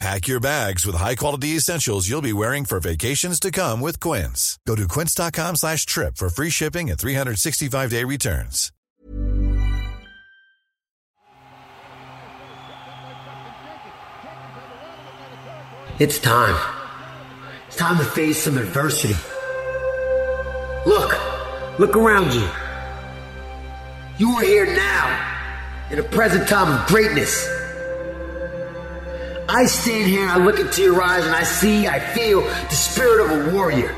Pack your bags with high-quality essentials you'll be wearing for vacations to come with Quince. Go to quince.com slash trip for free shipping and 365-day returns. It's time. It's time to face some adversity. Look, look around you. You are here now, in a present time of greatness. I stand here, and I look into your eyes, and I see, I feel the spirit of a warrior.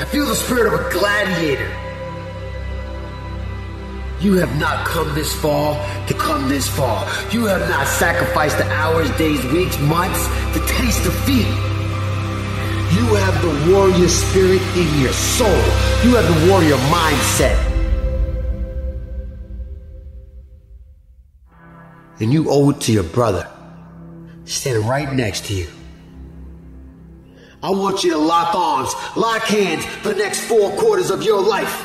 I feel the spirit of a gladiator. You have not come this far to come this far. You have not sacrificed the hours, days, weeks, months to taste defeat. You have the warrior spirit in your soul. You have the warrior mindset. And you owe it to your brother, standing right next to you. I want you to lock arms, lock hands for the next four quarters of your life.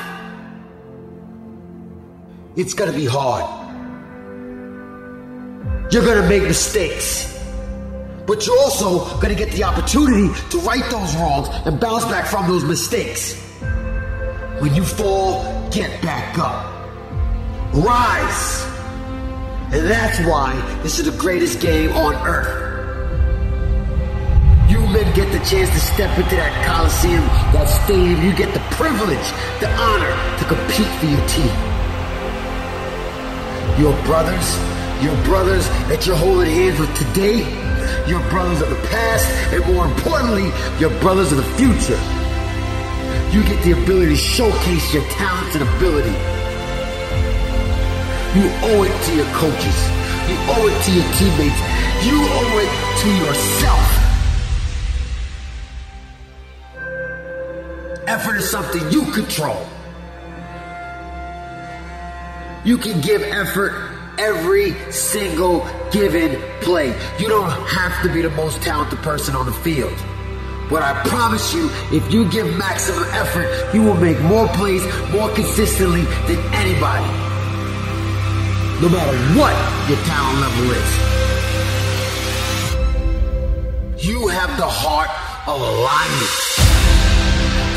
It's gonna be hard. You're gonna make mistakes. But you're also gonna get the opportunity to right those wrongs and bounce back from those mistakes. When you fall, get back up. Rise. And that's why this is the greatest game on earth. You men get the chance to step into that coliseum, that stadium. You get the privilege, the honor to compete for your team your brothers, your brothers that you're holding hands with today, your brothers of the past, and more importantly, your brothers of the future. You get the ability to showcase your talents and ability. You owe it to your coaches. You owe it to your teammates. You owe it to yourself. Effort is something you control. You can give effort every single given play. You don't have to be the most talented person on the field. But I promise you, if you give maximum effort, you will make more plays more consistently than anybody. No matter what your talent level is. You have the heart of a lion.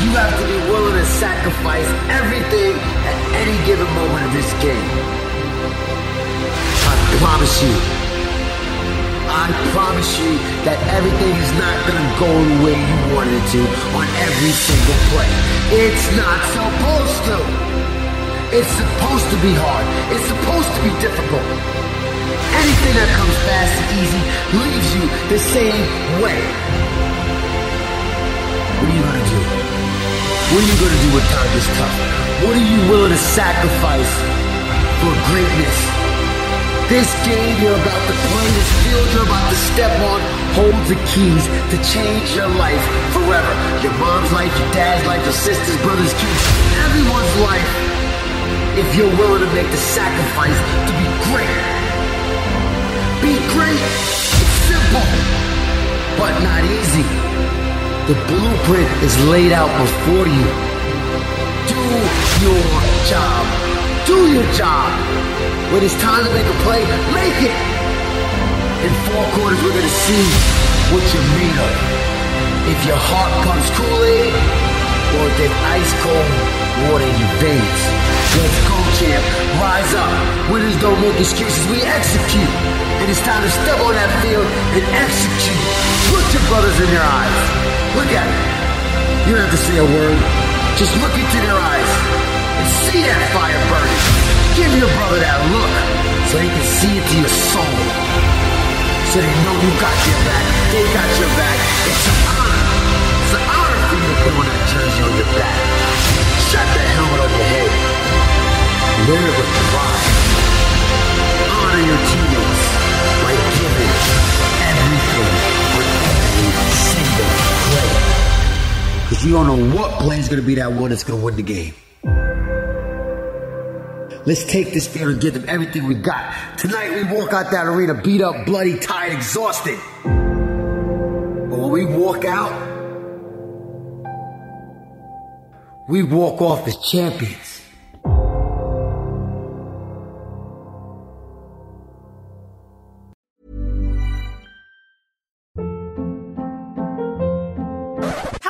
You have to be willing to sacrifice everything at any given moment of this game. I promise you. I promise you that everything is not going to go the way you wanted it to on every single play. It's not supposed to. It's supposed to be hard. It's supposed to be difficult. Anything that comes fast and easy leaves you the same way. What are you to do? What are you to do when time gets tough? What are you willing to sacrifice for greatness? This game you're about to play, this field you're about to step on, holds the keys to change your life forever. Your mom's life, your dad's life, your sister's, brother's, kids, everyone's life. If you're willing to make the sacrifice to be great. Be great. It's simple, but not easy. The blueprint is laid out before you. Do your job. Do your job. When it's time to make a play, make it. In four quarters, we're gonna see what you're made of. If your heart pumps Kool-Aid, or if ice cold water in your veins. Let's go, champ. Rise up. Winners don't make excuses. We execute. And it's time to step on that field and execute. Look your brothers in your eyes. Look at them. You don't have to say a word. Just look into their eyes and see that fire burning. Give your brother that look so he can see into your soul. So they know you got your back. They got your back. It's an honor. It's an honor for you to put on that jersey on your back. Shut the helmet on it with pride. Honor your teammates by giving everything for every single play. Because you don't know what play is going to be that one that's going to win the game. Let's take this field and give them everything we got. Tonight we walk out that arena beat up, bloody, tired, exhausted. But when we walk out, we walk off as champions.